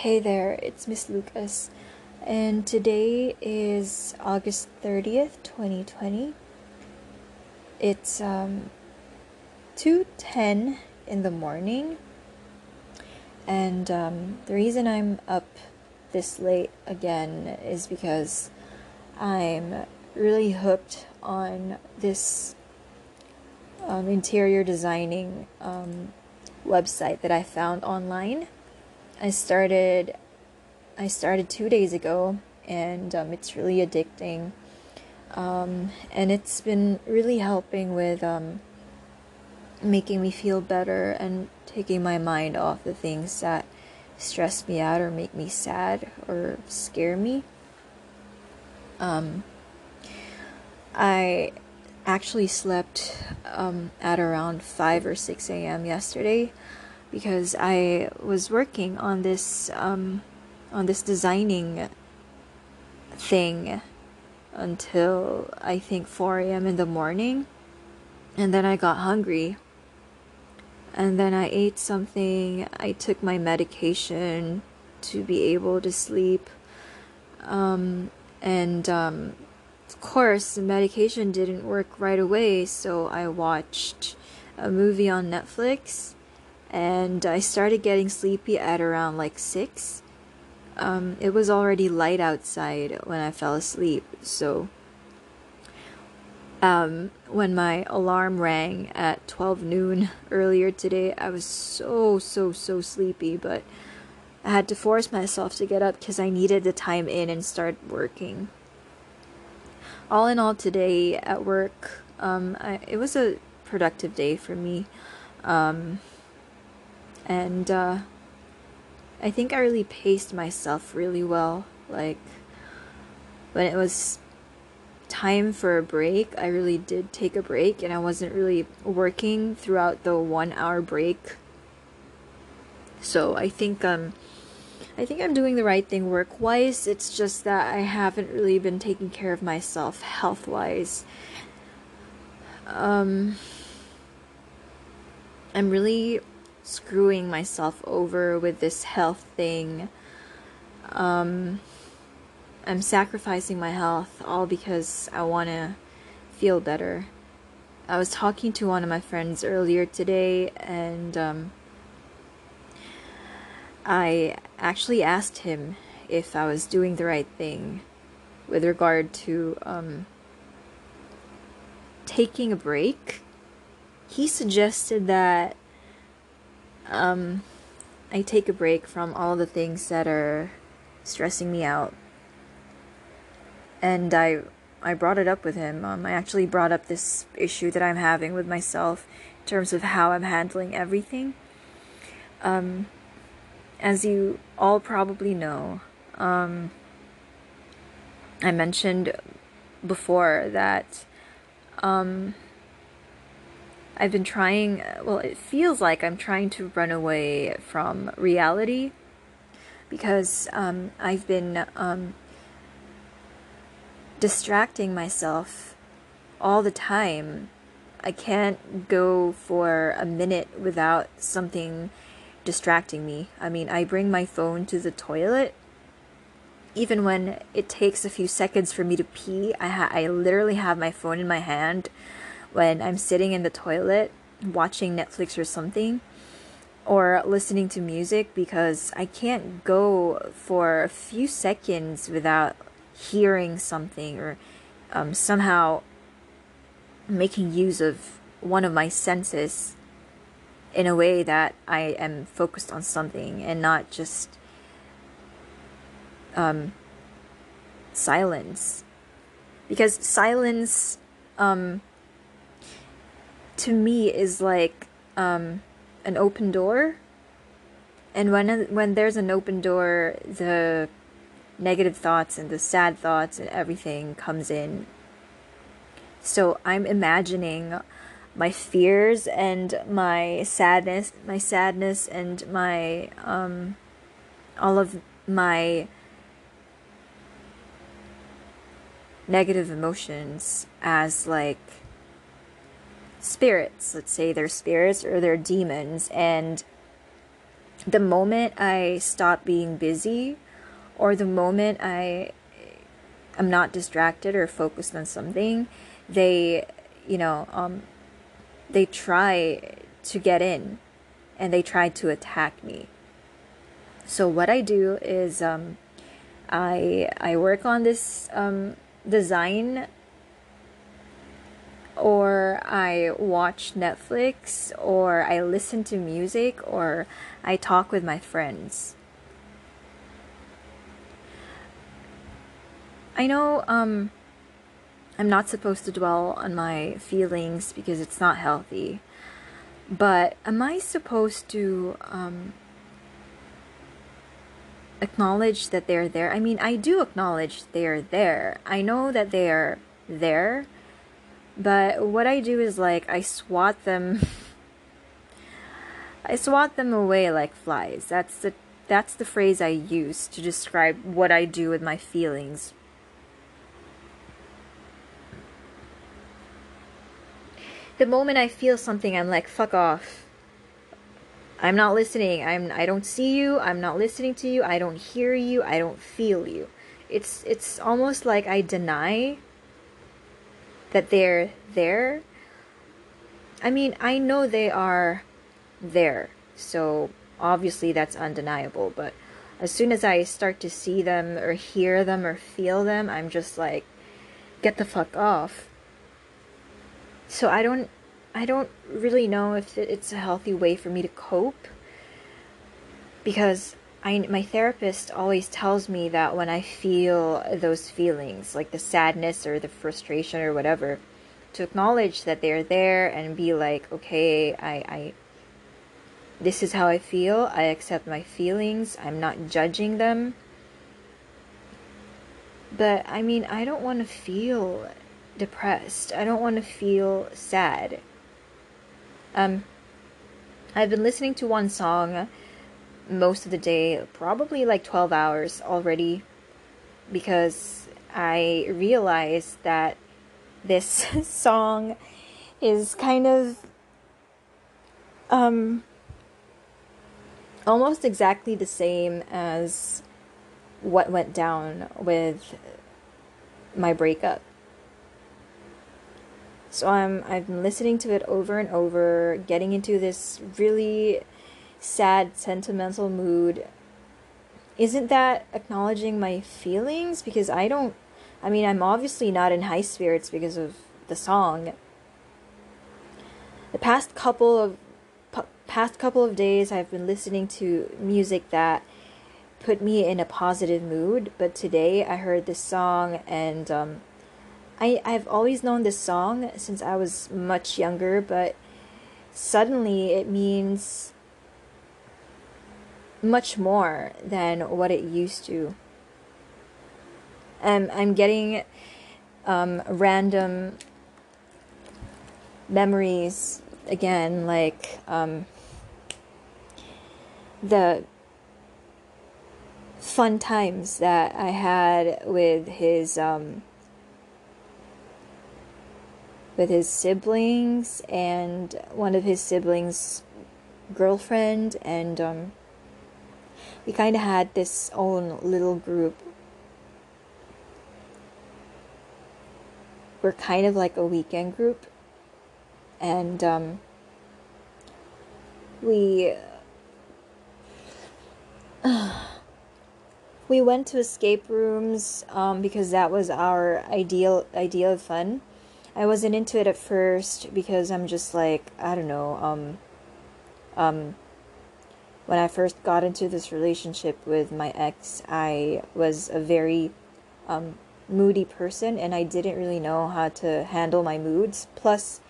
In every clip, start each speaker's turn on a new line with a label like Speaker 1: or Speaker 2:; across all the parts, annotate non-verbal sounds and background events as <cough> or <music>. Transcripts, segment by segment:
Speaker 1: Hey there, it's Miss Lucas, and today is August 30th, 2020. It's um 2:10 in the morning, and um, the reason I'm up this late again is because I'm really hooked on this um, interior designing um, website that I found online I started I started two days ago, and um, it's really addicting. Um, and it's been really helping with um, making me feel better and taking my mind off the things that stress me out or make me sad or scare me. Um, I actually slept um, at around 5 or 6 a.m. yesterday because I was working on this um, on this designing thing until I think 4 a.m. in the morning, and then I got hungry. And then I ate something. I took my medication to be able to sleep. Um, and um, of course, the medication didn't work right away, so I watched a movie on Netflix and I started getting sleepy at around like 6. Um, it was already light outside when I fell asleep, so um, when my alarm rang at 12 noon earlier today, I was so, so, so sleepy, but I had to force myself to get up because I needed the time in and start working. All in all, today at work, um, I, it was a productive day for me. Um, and uh, I think I really paced myself really well. Like when it was time for a break, I really did take a break, and I wasn't really working throughout the one hour break. So I think um, I think I'm doing the right thing work wise. It's just that I haven't really been taking care of myself health wise. Um, I'm really screwing myself over with this health thing. Um, I'm sacrificing my health all because I want to feel better. I was talking to one of my friends earlier today, and um, I actually asked him if I was doing the right thing with regard to um, taking a break. He suggested that um, I take a break from all the things that are stressing me out. And I I brought it up with him. Um, I actually brought up this issue that I'm having with myself in terms of how I'm handling everything. Um, as you all probably know, um, I mentioned before that um, I've been trying, well, it feels like I'm trying to run away from reality because um, I've been um, distracting myself all the time. I can't go for a minute without something distracting me. I mean, I bring my phone to the toilet. Even when it takes a few seconds for me to pee, I, ha- I literally have my phone in my hand when I'm sitting in the toilet watching Netflix or something or listening to music because I can't go for a few seconds without hearing something or um, somehow making use of one of my senses in a way that I am focused on something and not just um, silence. Because silence um, to me is like um, an open door. And when when there's an open door, the negative thoughts and the sad thoughts and everything comes in. So I'm imagining my fears and my sadness, my sadness and my um, all of my negative emotions as like spirits. Let's say they're spirits or they're demons, and the moment I stop being busy or the moment I am not distracted or focused on something, they, you know, um, they try to get in and they try to attack me. So what I do is um, I I work on this um, design or I watch Netflix or I listen to music or I talk with my friends. I know um, I'm not supposed to dwell on my feelings because it's not healthy. But am I supposed to um, acknowledge that they're there? I mean, I do acknowledge they're there. I know that they are there. But what I do is like I swat them <laughs> I swat them away like flies. That's the that's the phrase I use to describe what I do with my feelings the moment I feel something, I'm like, fuck off. I'm not listening. I'm I don't see you. I'm not listening to you. I don't hear you. I don't feel you. It's it's almost like I deny that they're there. I mean, I know they are there. So obviously that's undeniable, but as soon as I start to see them or hear them or feel them, I'm just like get the fuck off so I don't I don't really know if it's a healthy way for me to cope because I my therapist always tells me that when I feel those feelings like the sadness or the frustration or whatever to acknowledge that they're there and be like okay I I this is how I feel I accept my feelings I'm not judging them but I mean I don't want to feel depressed. I don't want to feel sad. Um, I've been listening to one song most of the day, probably like 12 hours already, because I realized that this <laughs> song is kind of um almost exactly the same as what went down with my breakup. So I'm I've been listening to it over and over, getting into this really sad sentimental mood. Isn't that acknowledging my feelings because I don't I mean, I'm obviously not in high spirits because of the song. The past couple of past couple of days I've been listening to music that put me in a positive mood, but today I heard this song and um, I, I've always known this song since I was much younger, but suddenly it means much more than what it used to. Um, I'm getting um, random memories again, like um, the fun times that I had with his um, with his siblings and one of his siblings' girlfriend, and um, we kind of had this own little group. We're kind of like a weekend group, and um, we. <sighs> we went to escape rooms um, because that was our ideal idea of fun I wasn't into it at first because I'm just like I don't know um um when I first got into this relationship with my ex I was a very um moody person and I didn't really know how to handle my moods. Plus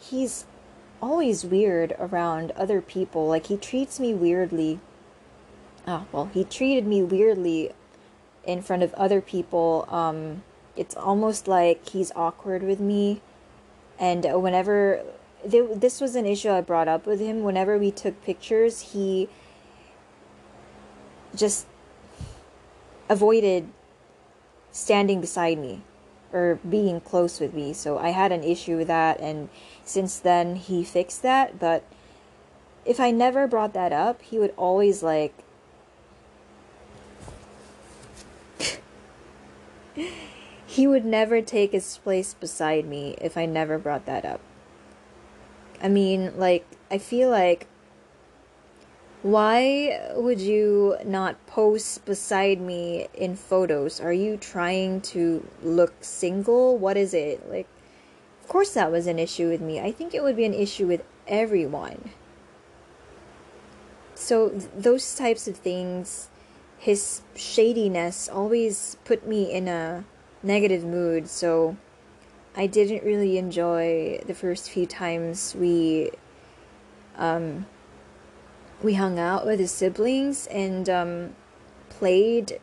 Speaker 1: he's always weird around other people. Like he treats me weirdly. Oh well he treated me weirdly in front of other people. Um it's almost like he's awkward with me. And whenever this was an issue I brought up with him. Whenever we took pictures he just avoided standing beside me or being close with me. So I had an issue with that and since then he fixed that. But if I never brought that up, he would always like <laughs> he would never take his place beside me if I never brought that up. I mean, like I feel like why would you not post beside me in photos? Are you trying to look single? What is it? Like of course that was an issue with me. I think it would be an issue with everyone. So th- those types of things, his shadiness always put me in a negative mood. So I didn't really enjoy the first few times we um, we hung out with his siblings and um, played.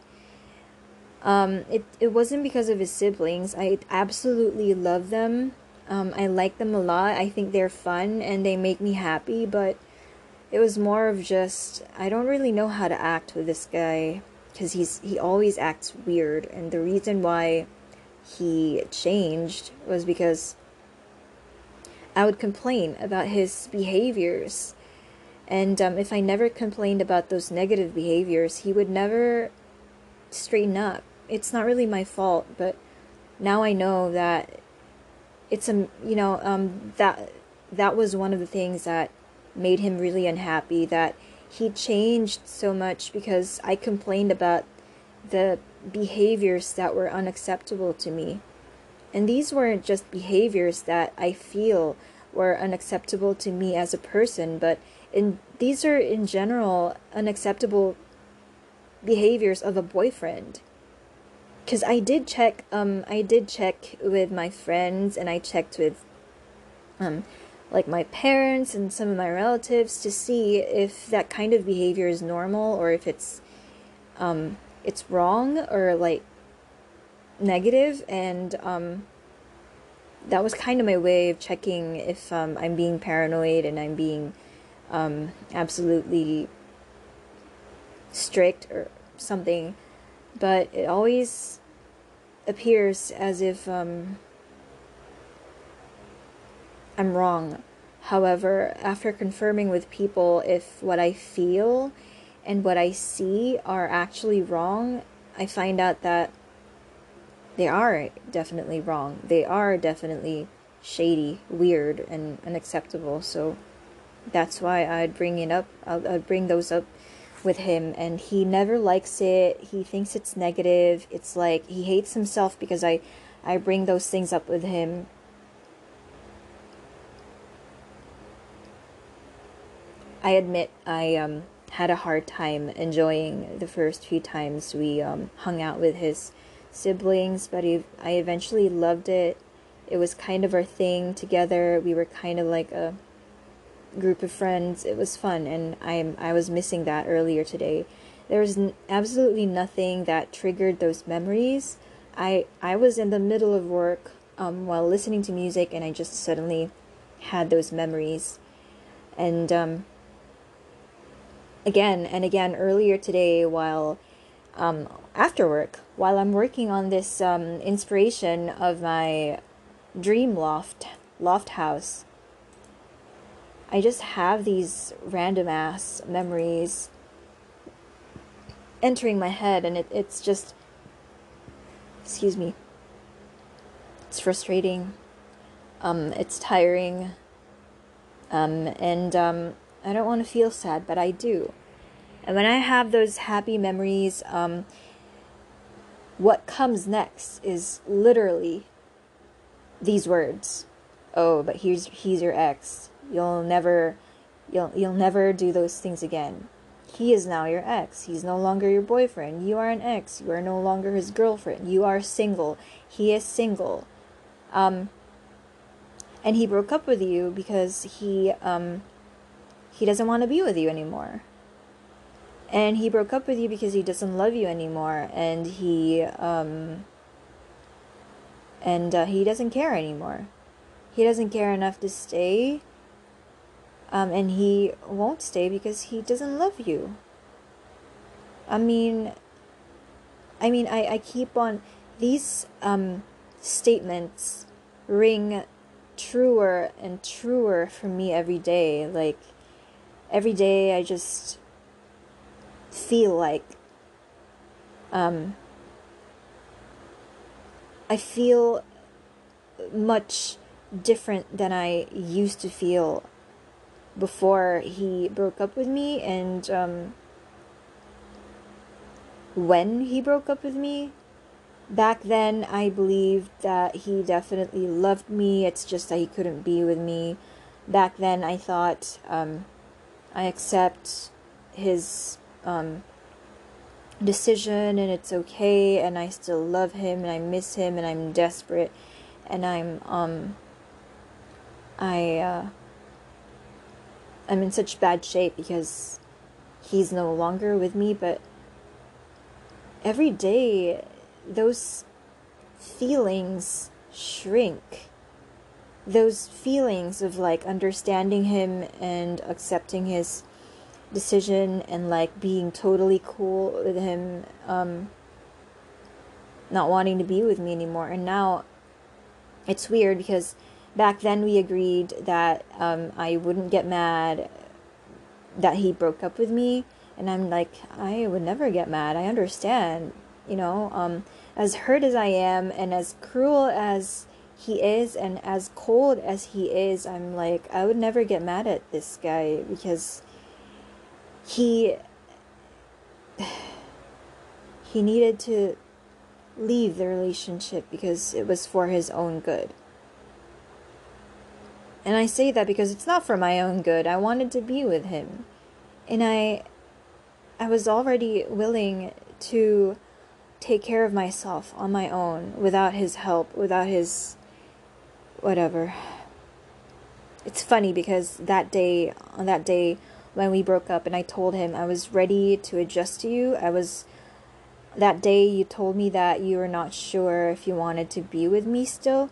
Speaker 1: Um, it it wasn't because of his siblings. I absolutely love them. Um, I like them a lot. I think they're fun and they make me happy. But it was more of just I don't really know how to act with this guy because he's he always acts weird. And the reason why he changed was because I would complain about his behaviors and um, if I never complained about those negative behaviors, he would never straighten up. It's not really my fault, but now I know that it's a you know um, that that was one of the things that made him really unhappy. That he changed so much because I complained about the behaviors that were unacceptable to me. And these weren't just behaviors that I feel were unacceptable to me as a person, but in these are in general unacceptable behaviors of a boyfriend because i did check um i did check with my friends and i checked with um like my parents and some of my relatives to see if that kind of behavior is normal or if it's um it's wrong or like negative and um that was kind of my way of checking if um, I'm being paranoid and I'm being um, absolutely strict or something, but it always appears as if um, I'm wrong. However, after confirming with people if what I feel and what I see are actually wrong, I find out that they are definitely wrong. They are definitely shady, weird, and unacceptable. So that's why I'd bring it up. I'd, I'd bring those up with him, and he never likes it. He thinks it's negative. It's like he hates himself because I, I bring those things up with him. I admit I um had a hard time enjoying the first few times we um, hung out with his siblings, but I eventually loved it. It was kind of our thing together. We were kind of like a group of friends. It was fun, and I'm I was missing that earlier today. There was n- absolutely nothing that triggered those memories. I I was in the middle of work um, while listening to music, and I just suddenly had those memories. And um, again and again earlier today, while um, after work, while I'm working on this um, inspiration of my dream loft loft house. I just have these random ass memories entering my head, and it, it's just, excuse me, it's frustrating, um, it's tiring, um, and um, I don't want to feel sad, but I do. And when I have those happy memories, um, what comes next is literally these words. Oh, but he's he's your ex. You'll never you'll you'll never do those things again. He is now your ex. He's no longer your boyfriend. You are an ex. You are no longer his girlfriend. You are single. He is single. Um and he broke up with you because he um he doesn't want to be with you anymore. And he broke up with you because he doesn't love you anymore and he um and uh, he doesn't care anymore. He doesn't care enough to stay um, and he won't stay because he doesn't love you. I mean, I mean, I, I keep on these um, statements ring truer and truer for me every day. Like, every day I just feel like um, I feel much different than I used to feel before he broke up with me and um, when he broke up with me. Back then, I believed that he definitely loved me. It's just that he couldn't be with me. Back then, I thought um, I accept his um, decision and it's okay and I still love him and I miss him and I'm desperate and I'm um I uh I'm in such bad shape because he's no longer with me but every day those feelings shrink those feelings of like understanding him and accepting his decision and like being totally cool with him um not wanting to be with me anymore. And now it's weird because back then we agreed that um I wouldn't get mad that he broke up with me. And I'm like I would never get mad. I understand you know um as hurt as I am and as cruel as he is and as cold as he is I'm like I would never get mad at this guy because he <sighs> he needed to leave the relationship because it was for his own good. And I say that because it's not for my own good. I wanted to be with him. And I I was already willing to take care of myself on my own without his help, without his whatever. It's funny because that day on that day when we broke up and I told him I was ready to adjust to you. I was that day you told me that you were not sure if you wanted to be with me still.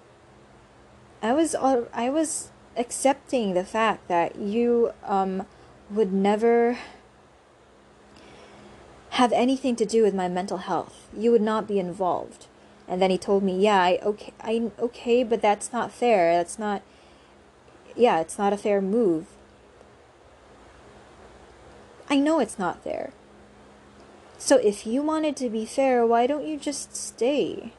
Speaker 1: I was all I was accepting the fact that you um would never have anything to do with my mental health. You would not be involved. And then he told me, "Yeah, I okay, I okay, but that's not fair. That's not yeah, it's not a fair move." I know it's not fair. So if you wanted to be fair, why don't you just stay?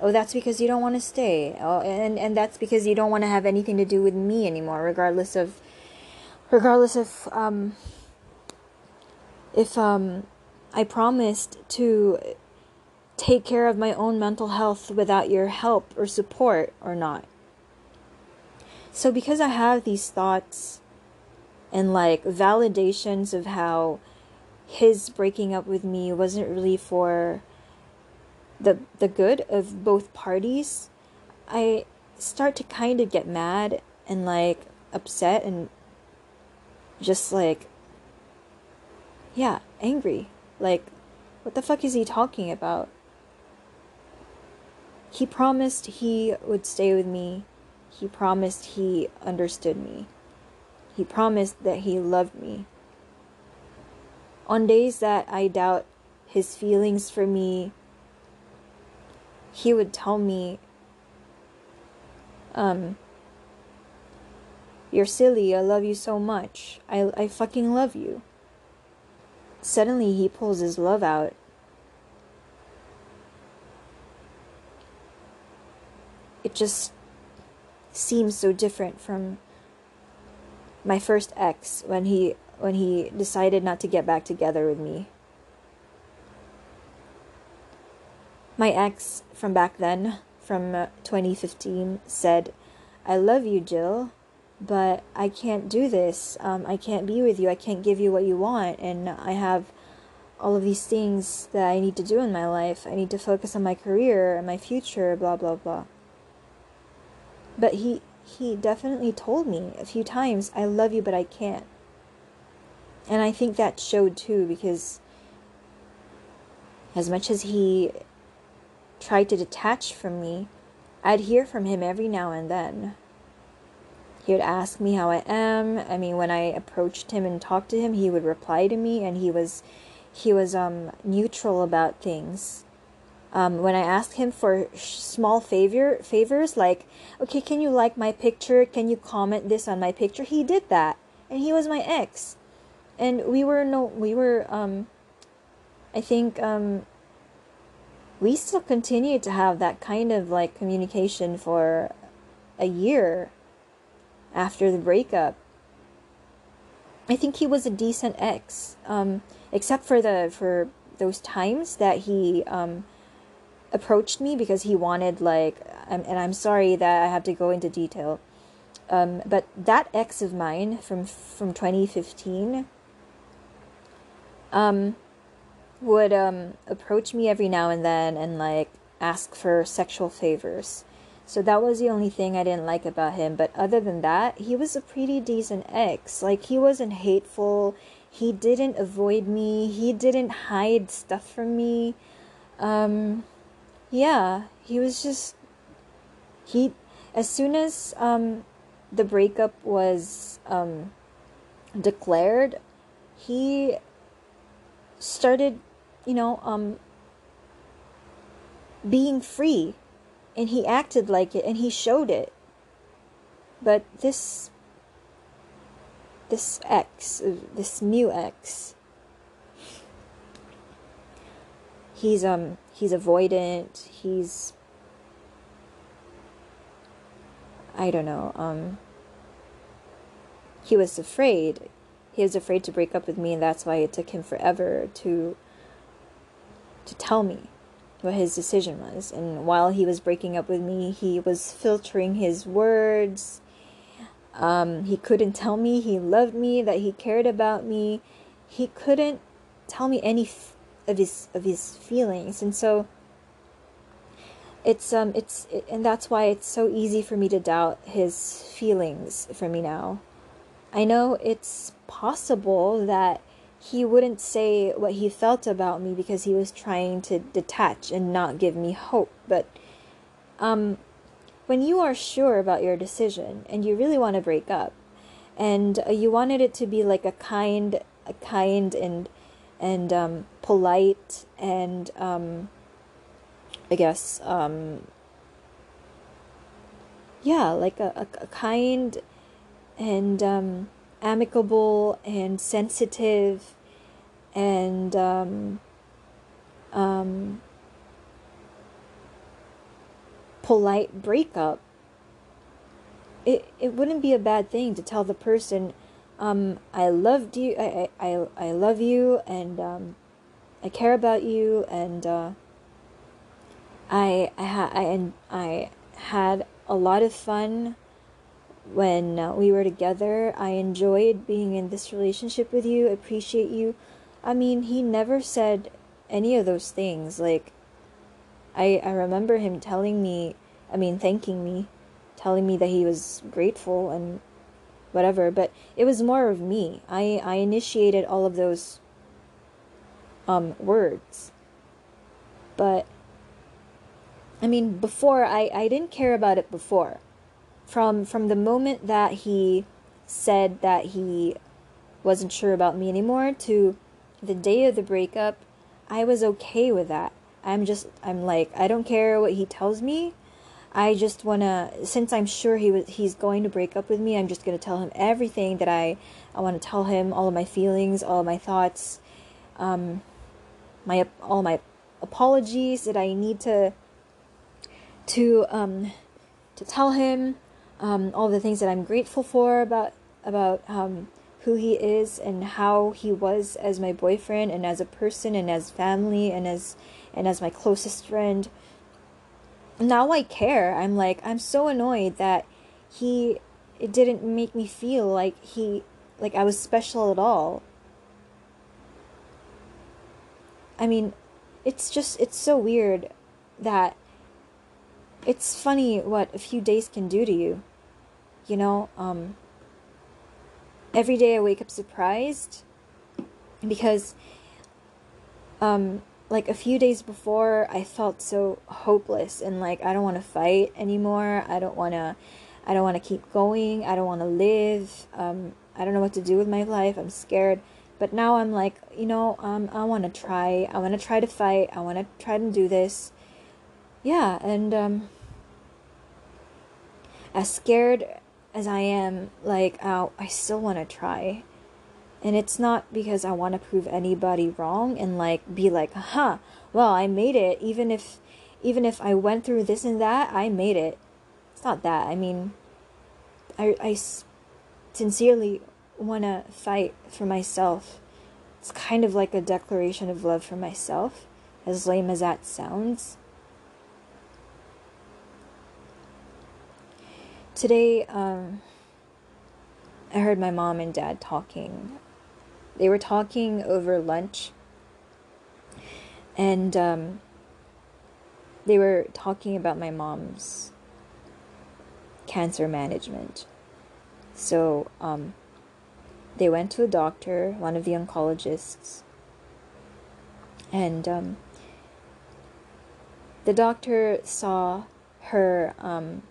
Speaker 1: Oh, that's because you don't want to stay. Oh, and and that's because you don't want to have anything to do with me anymore, regardless of regardless of um if um I promised to take care of my own mental health without your help or support or not. So because I have these thoughts and like validations of how his breaking up with me wasn't really for the the good of both parties i start to kind of get mad and like upset and just like yeah angry like what the fuck is he talking about he promised he would stay with me he promised he understood me he promised that he loved me. On days that I doubt his feelings for me, he would tell me, um, you're silly, I love you so much. I, I fucking love you. Suddenly he pulls his love out. It just seems so different from my first ex when he when he decided not to get back together with me. My ex from back then, from uh, 2015, said, I love you, Jill, but I can't do this. Um, I can't be with you. I can't give you what you want. And I have all of these things that I need to do in my life. I need to focus on my career and my future, blah, blah, blah. But he, he definitely told me a few times, I love you, but I can't. And I think that showed too, because as much as he tried to detach from me, I'd hear from him every now and then. He would ask me how I am. I mean, when I approached him and talked to him, he would reply to me, and he was he was um neutral about things um, when I asked him for small favor favors like, okay, can you like my picture? Can you comment this on my picture? He did that. and he was my ex and we were no we were um i think um we still continued to have that kind of like communication for a year after the breakup i think he was a decent ex um except for the for those times that he um approached me because he wanted like um, and i'm sorry that i have to go into detail um, but that ex of mine from from 2015 um, would um, approach me every now and then and like ask for sexual favors. So that was the only thing I didn't like about him. But other than that, he was a pretty decent ex. Like he wasn't hateful. He didn't avoid me. He didn't hide stuff from me. Um, yeah, he was just he. As soon as um, the breakup was um, declared, he started, you know, um, being free. And he acted like it and he showed it. But this, this ex, this new ex, he's, um, he's avoidant, he's, I don't know, um, he was afraid he was afraid to break up with me and that's why it took him forever to to tell me what his decision was. And while he was breaking up with me he was filtering his words. Um, he couldn't tell me he loved me that he cared about me. He couldn't tell me any of his of his feelings and so it's um it's it, and that's why it's so easy for me to doubt his feelings for me now I know it's possible that he wouldn't say what he felt about me because he was trying to detach and not give me hope. But um, when you are sure about your decision and you really want to break up, and uh, you wanted it to be like a kind, a kind and and um, polite and um, I guess um, yeah, like a, a, a kind and um, amicable and sensitive and um, um, polite breakup, it, it wouldn't be a bad thing to tell the person, um, I loved you, I, I, I love you, and um, I care about you, and uh, I, I, ha- I, and I had a lot of fun when uh, we were together. I enjoyed being in this relationship with you, appreciate you. I mean, he never said any of those things. Like, I, I remember him telling me, I mean, thanking me, telling me that he was grateful and whatever, but it was more of me. I, I initiated all of those um, words. But, I mean, before, I, I didn't care about it before from from the moment that he said that he wasn't sure about me anymore to the day of the breakup, I was okay with that. I'm just I'm like I don't care what he tells me. I just want to since I'm sure he was he's going to break up with me, I'm just going to tell him everything that I I want to tell him, all of my feelings, all of my thoughts, um my all my apologies that I need to to um to tell him um, all the things that I'm grateful for about about um, who he is and how he was as my boyfriend and as a person and as family and as and as my closest friend. Now I care. I'm like I'm so annoyed that he it didn't make me feel like he like I was special at all. I mean, it's just it's so weird that it's funny what a few days can do to you. You know, um, every day I wake up surprised because, um, like a few days before, I felt so hopeless and like I don't want to fight anymore. I don't want to, I don't want to keep going. I don't want to live. Um, I don't know what to do with my life. I'm scared. But now I'm like, you know, um, I want to try. I want to try to fight. I want to try to do this. Yeah, and um, as scared as I am, like, oh, I still want to try. And it's not because I want to prove anybody wrong and like be like, huh, well, I made it. Even if, even if I went through this and that, I made it. It's not that. I mean, I, I sincerely want to fight for myself. It's kind of like a declaration of love for myself, as lame as that sounds. Today, um, I heard my mom and dad talking. They were talking over lunch, and um, they were talking about my mom's cancer management. So, um, they went to a doctor, one of the oncologists, and um, the doctor saw her um,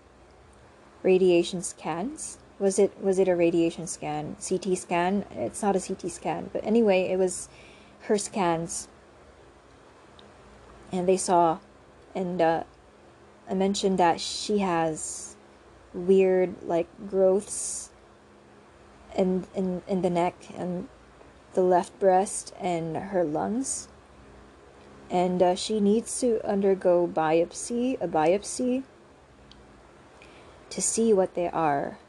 Speaker 1: radiation scans. Was it was it a radiation scan? CT scan? It's not a CT scan, but anyway, it was her scans. And they saw, and uh, I mentioned that she has weird like growths in in in the neck and the left breast and her lungs. And uh, she needs to undergo biopsy, a biopsy to see what they are.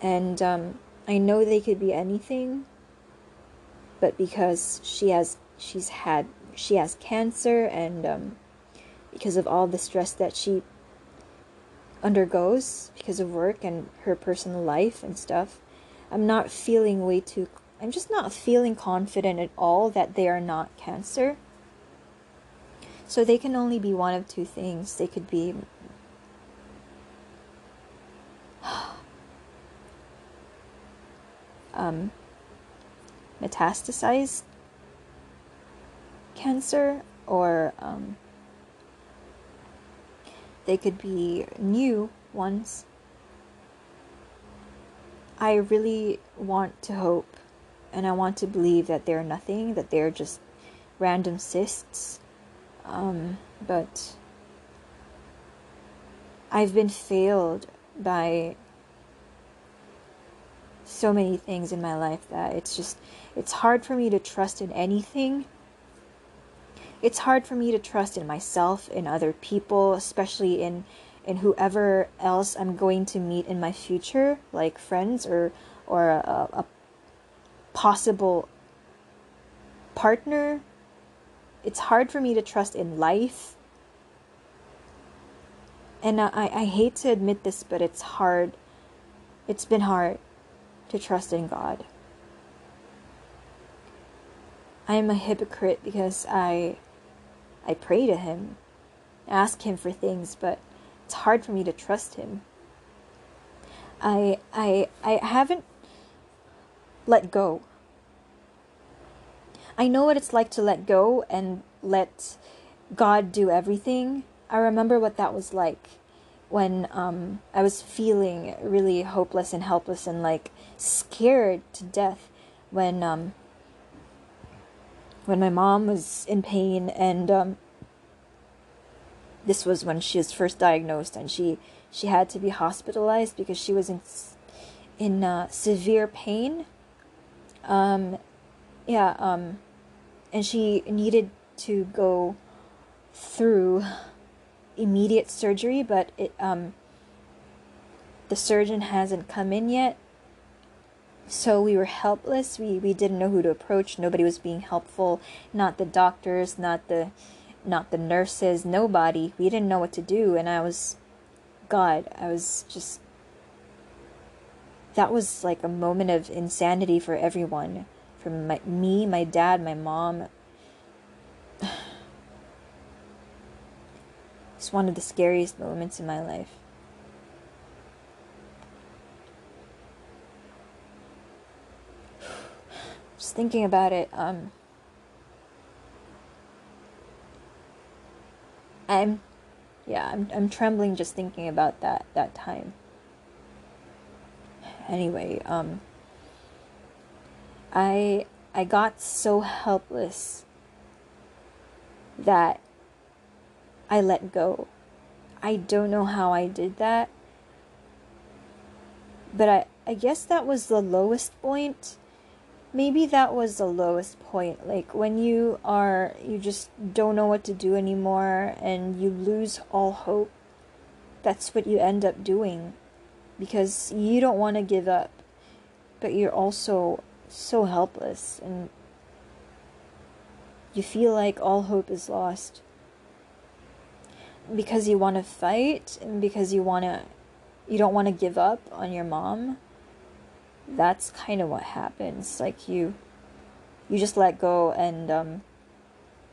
Speaker 1: And um, I know they could be anything, but because she has she's had she has cancer and um, because of all the stress that she undergoes because of work and her personal life and stuff, I'm not feeling way too I'm just not feeling confident at all that they are not cancer. So they can only be one of two things. They could be um, metastasized cancer or um, they could be new ones. I really want to hope and I want to believe that they're nothing, that they're just random cysts. Um, but I've been failed by so many things in my life that it's just it's hard for me to trust in anything. It's hard for me to trust in myself in other people especially in in whoever else i'm going to meet in my future like friends or or a, a possible partner. It's hard for me to trust in life. And I, I hate to admit this but it's hard. It's been hard to trust in God. I am a hypocrite because I I pray to him, ask him for things, but it's hard for me to trust him. I I I haven't let go. I know what it's like to let go and let God do everything. I remember what that was like when um, I was feeling really hopeless and helpless and like scared to death when um, when my mom was in pain and um, this was when she was first diagnosed and she she had to be hospitalized because she was in in uh, severe pain. Um yeah um and she needed to go through immediate surgery, but it um the surgeon hasn't come in yet. So we were helpless. We we didn't know who to approach. Nobody was being helpful. Not the doctors, not the not the nurses, nobody. We didn't know what to do and I was god, I was just that was like a moment of insanity for everyone. For my, me, my dad, my mom, It's one of the scariest moments in my life. Just thinking about it, um, I'm, yeah, I'm, I'm trembling just thinking about that, that time. Anyway, um, I, I got so helpless that I let go. I don't know how I did that. but I, I guess that was the lowest point. Maybe that was the lowest point. Like when you are, you just don't know what to do anymore and you lose all hope. That's what you end up doing because you don't want to give up, but you're also so helpless and you feel like all hope is lost because you want to fight and because you want to you don't want to give up on your mom that's kind of what happens like you you just let go and um,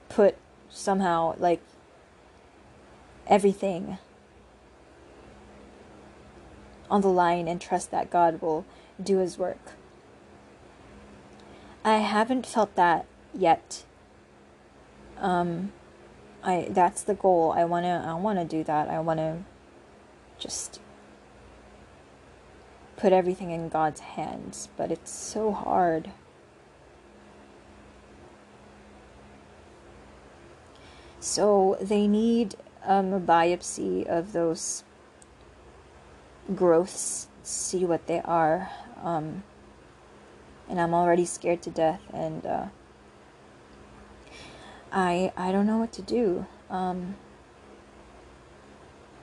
Speaker 1: put somehow like everything on the line and trust that God will do his work. I haven't felt that yet. Um I that's the goal. I want to I want to do that. I want to just put everything in God's hands, but it's so hard. So they need um, a biopsy of those growths, see what they are. Um, and I'm already scared to death, and uh, I I don't know what to do. Um,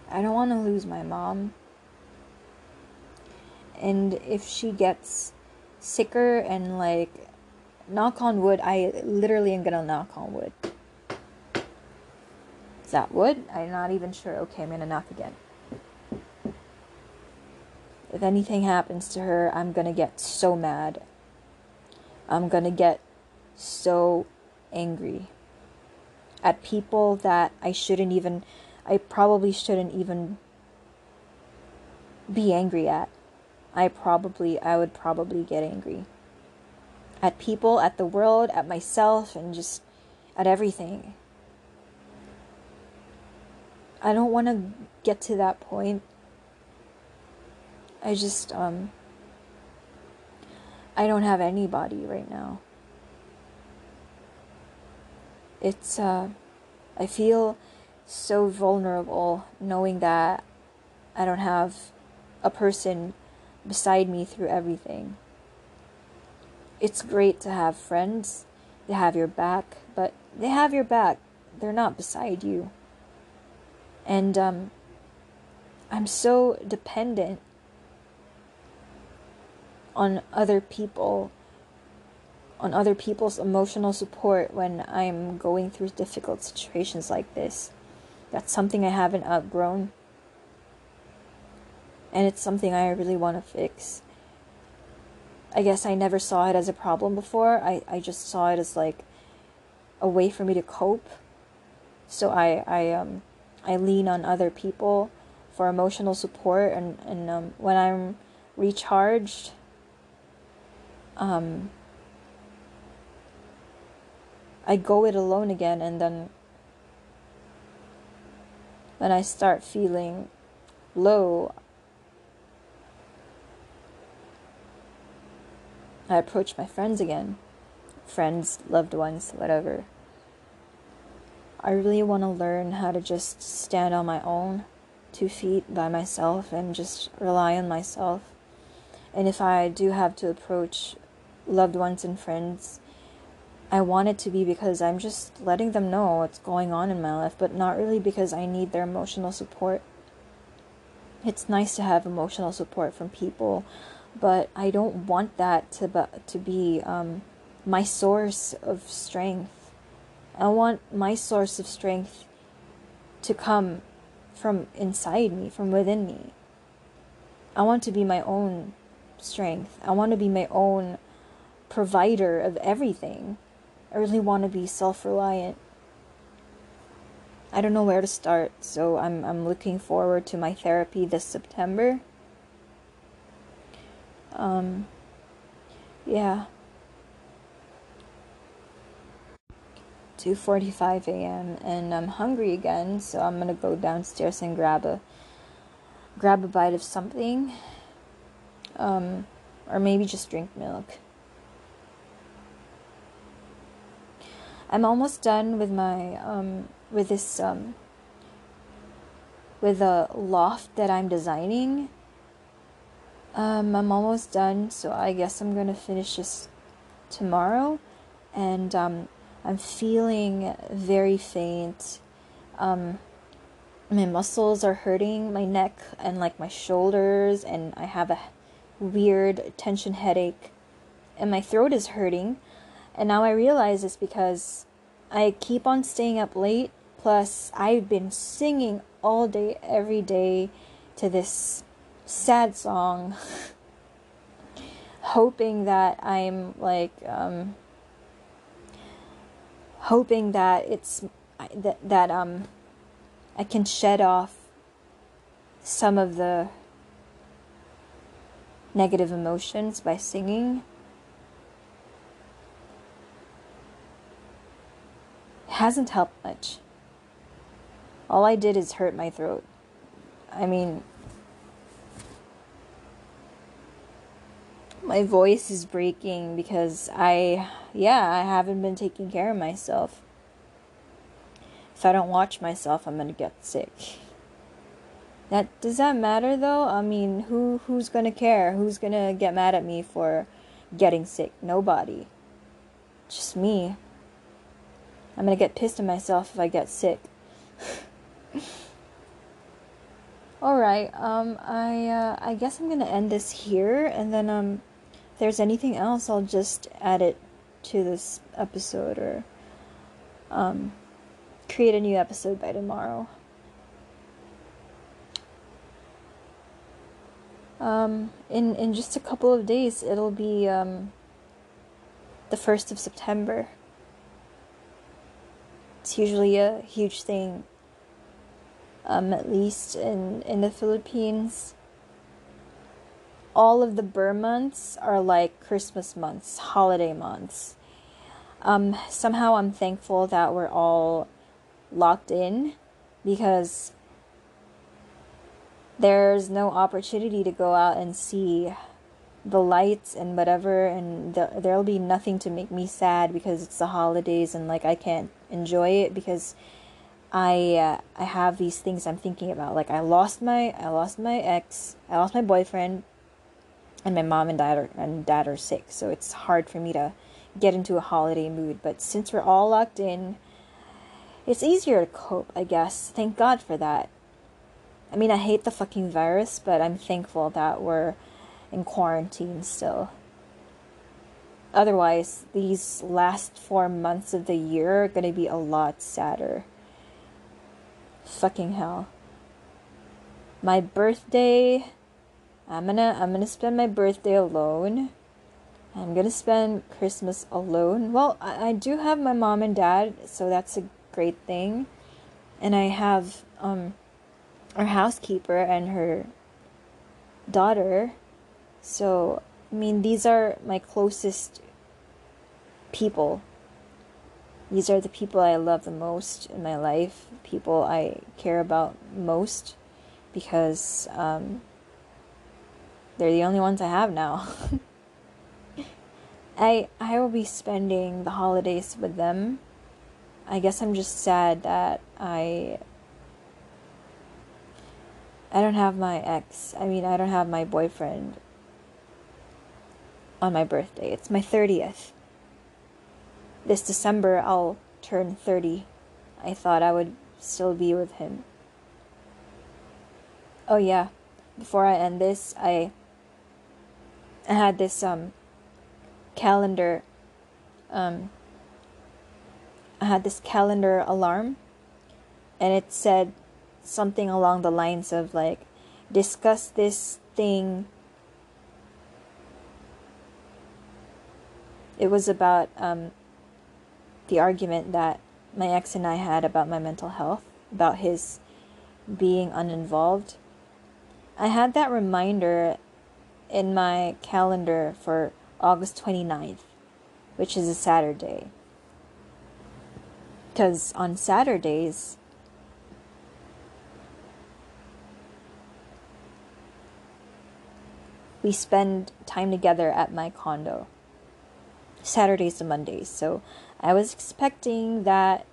Speaker 1: I don't want to lose my mom. And if she gets sicker and like knock on wood i literally am gonna knock on wood. Is that wood? I'm not even sure. Okay i'm gonna knock again. If anything happens to her i'm gonna get so mad. I'm gonna get so angry at people that i shouldn't even i probably shouldn't even be angry at I probably I would probably get angry at people, at the world, at myself and just at everything. I don't want to get to that point. I just um I don't have anybody right now. It's uh I feel so vulnerable knowing that I don't have a person beside me through everything. It's great to have friends, they have your back, but they have your back, they're not beside you. And um, I'm so dependent on other people, on other people's emotional support when I'm going through difficult situations like this. That's something I haven't outgrown and it's something I really want to fix. I guess I never saw it as a problem before. I, I just saw it as like a way for me to cope. So I I um I lean on other people for emotional support and and um, when I'm recharged um I go it alone again and then when I start feeling low I approach my friends again. Friends, loved ones, whatever. I really want to learn how to just stand on my own, two feet by myself, and just rely on myself. And if I do have to approach loved ones and friends, I want it to be because I'm just letting them know what's going on in my life, but not really because I need their emotional support. It's nice to have emotional support from people but I don't want that to to be um, my source of strength. I want my source of strength to come from inside me, from within me. I want to be my own strength. I want to be my own provider of everything. I really want to be self-reliant. I don't know where to start, so I'm I'm looking forward to my therapy this September. Um, yeah. 2:45 a.m. and I'm hungry again, so I'm gonna go downstairs and grab a grab a bite of something, um, or maybe just drink milk. I'm almost done with my um, with this um, with a loft that I'm designing Um, I'm almost done, so I guess I'm gonna finish this tomorrow. And um, I'm feeling very faint. Um, my muscles are hurting, my neck and like my shoulders, and I have a weird tension headache, and my throat is hurting. And now I realize it's because I keep on staying up late. Plus, I've been singing all day, every day to this sad song, <laughs> hoping that I'm like, um, hoping that it's that that um I can shed off some of the negative emotions by singing. Hasn't helped much. All I did is hurt my throat. I mean, my voice is breaking because I, yeah, I haven't been taking care of myself. If I don't watch myself, I'm gonna get sick. That does that matter though? I mean, who who's gonna care? Who's gonna get mad at me for getting sick? Nobody. Just me. I'm gonna get pissed at myself if I get sick. <laughs> All right. Um, I uh, I guess I'm gonna end this here, and then um, if there's anything else, I'll just add it to this episode or um, create a new episode by tomorrow. Um, in in just a couple of days, it'll be um, the first of September. It's usually a huge thing um, at least in, in the Philippines. All of the Ber months are like Christmas months, holiday months. Um, somehow I'm thankful that we're all locked in because there's no opportunity to go out and see the lights and whatever and the, there'll be nothing to make me sad because it's the holidays and like I can't enjoy it because I uh, I have these things I'm thinking about. Like I lost my I lost my ex, I lost my boyfriend, and my mom and dad are and dad are sick. So it's hard for me to get into a holiday mood. But since we're all locked in, it's easier to cope, I guess. Thank God for that. I mean, I hate the fucking virus, but I'm thankful that we're in quarantine still. Otherwise, these last four months of the year are to be a lot sadder. Fucking hell. My birthday. I'm gonna I'm gonna spend my birthday alone. I'm gonna spend Christmas alone. Well, I, I do have my mom and dad, so that's a great thing. And I have um our housekeeper and her daughter. So I mean these are my closest people these are the people I love the most in my life, people I care about most, because um, they're the only ones I have now. <laughs> I I will be spending the holidays with them. I guess I'm just sad that I I don't have my ex. I mean, I don't have my boyfriend on my birthday. It's my 30th this December I'll turn 30. I thought I would still be with him. Oh yeah, before I end this, I I had this um calendar um I had this calendar alarm and it said something along the lines of like discuss this thing it was about um the argument that my ex and I had about my mental health, about his being uninvolved. I had that reminder in my calendar for August 29th, which is a Saturday. Because on Saturdays, we spend time together at my condo. Saturdays to Mondays. So I was expecting that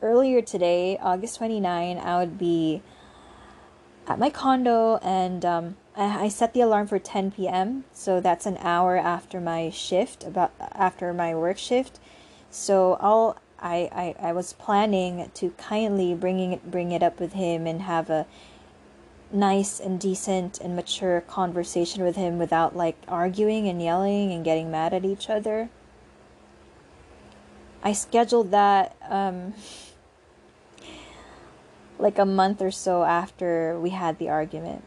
Speaker 1: earlier today, August 29, I would be at my condo and um, I, I set the alarm for 10 p.m. So that's an hour after my shift, about after my work shift. So I'll I, I, I was planning to kindly bringing it bring it up with him and have a nice and decent and mature conversation with him without like arguing and yelling and getting mad at each other. I scheduled that um, <laughs> like a month or so after we had the argument.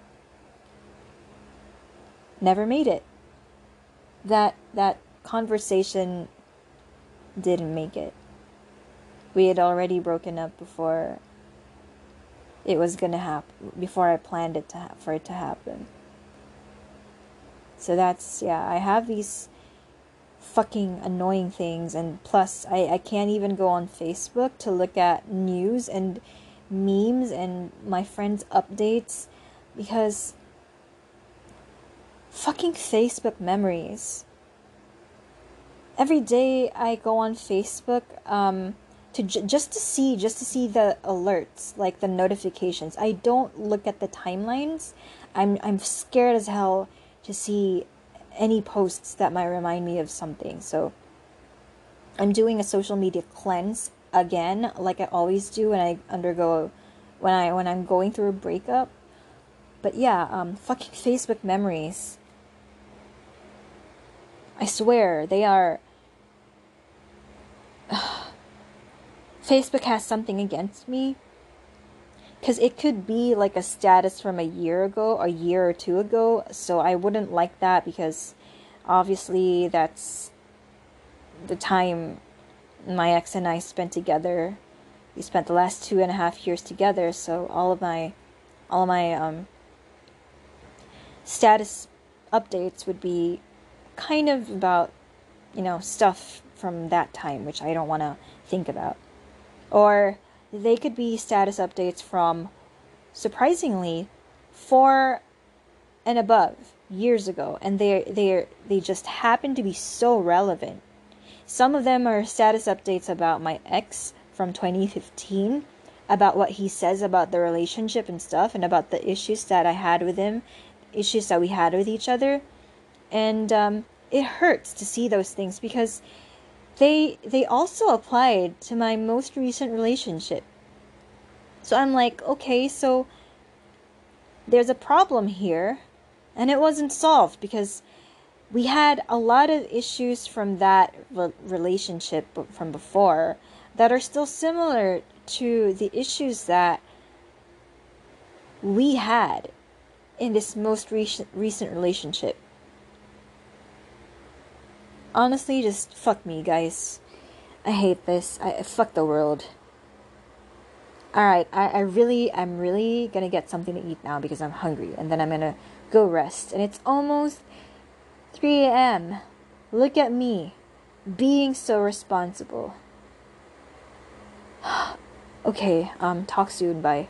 Speaker 1: Never made it. That that conversation didn't make it. We had already broken up before it was gonna happen before I planned it to ha- for it to happen. So that's yeah, I have these fucking annoying things and plus I, I can't even go on Facebook to look at news and memes and my friends' updates because fucking Facebook memories. Every day I go on Facebook, um, to j- just to see just to see the alerts like the notifications. I don't look at the timelines. I'm i'm scared as hell to see any posts that might remind me of something. So i'm doing a social media cleanse again like i always do when i undergo when i when i'm going through a breakup. But yeah um fucking facebook memories. I swear they are <sighs> Facebook has something against me. Because it could be like a status from a year ago, a year or two ago. So I wouldn't like that because obviously that's the time my ex and I spent together. We spent the last two and a half years together. So all of my, all of my um, status updates would be kind of about, you know, stuff from that time, which I don't want to think about. Or they could be status updates from, surprisingly, four and above years ago, and they they they just happen to be so relevant. Some of them are status updates about my ex from 2015, about what he says about the relationship and stuff, and about the issues that I had with him, issues that we had with each other, and um, it hurts to see those things because they they also applied to my most recent relationship. So I'm like, okay, so there's a problem here and it wasn't solved because we had a lot of issues from that re- relationship from before that are still similar to the issues that we had in this most recent recent relationship honestly, just fuck me, guys. I hate this. I fuck the world. Alright, I, I really, I'm really gonna get something to eat now because I'm hungry, and then I'm gonna go rest. And it's almost 3 a.m. Look at me, being so responsible. <gasps> okay, um, talk soon, bye.